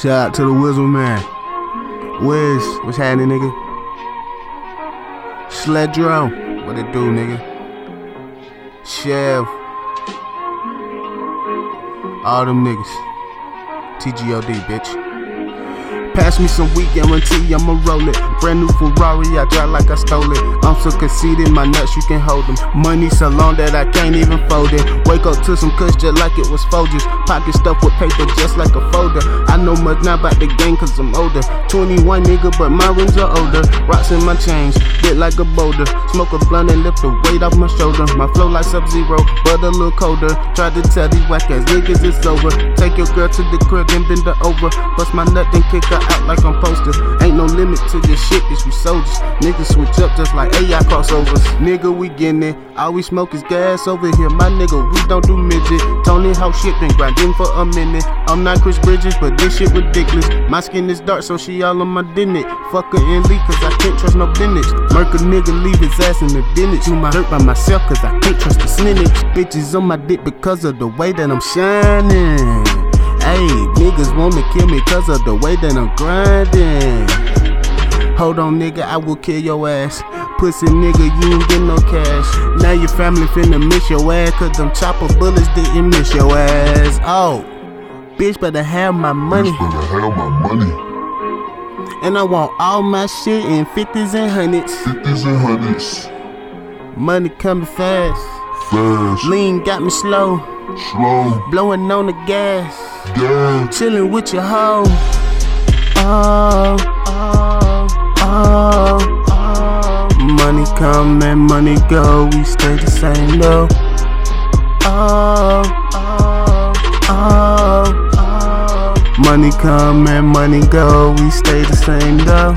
Shout out to the Whistle Man. Wiz, what's happening, nigga? Sledro, what it do, nigga? Chev. All them niggas. TGOD, bitch. Pass me some weed guarantee, I'ma roll it. Brand new Ferrari, I drive like I stole it. I'm so conceited, my nuts, you can hold them. Money so long that I can't even fold it. Wake up to some kush just like it was Folgers. Pocket stuffed with paper just like a folder. I know much now about the game cause I'm older. 21 nigga, but my rims are older. Rocks in my chains, bit like a boulder. Smoke a blunt and lift the weight off my shoulder. My flow like Sub Zero, but a little colder. Try to tell these whack ass niggas it's over. Take your girl to the crib and bend her over. Bust my nut and kick her out like I'm posted. Ain't no limit to this shit, bitch, we soldiers. Niggas switch up just like AI crossovers. Nigga, we gettin' it. All we smoke is gas over here. My nigga, we don't do midget. Tony how shit been grinding for a minute. I'm not Chris Bridges, but this shit ridiculous. My skin is dark, so she all on my dinnet. Fuck her and cause I can't trust no business. Murk a nigga, leave his ass in the dinnet. Do my hurt by myself, cause I can't trust the snitch. Bitches on my dick because of the way that I'm shining. Hey, niggas wanna kill me cause of the way that I'm grinding. Hold on, nigga, I will kill your ass. Pussy nigga, you ain't get no cash. Now your family finna miss your ass cause them chopper bullets didn't miss your ass. Oh, bitch better have my money. Bitch better have my money. And I want all my shit in 50s and hundreds. 50s and hundreds. Money coming fast. Fast. Lean got me slow. Slow. Blowing on the gas. Gas. Chilling with your hoe. Oh, oh, oh, oh. Money come and money go. We stay the same though. Oh, oh, oh, oh. Money come and money go. We stay the same though.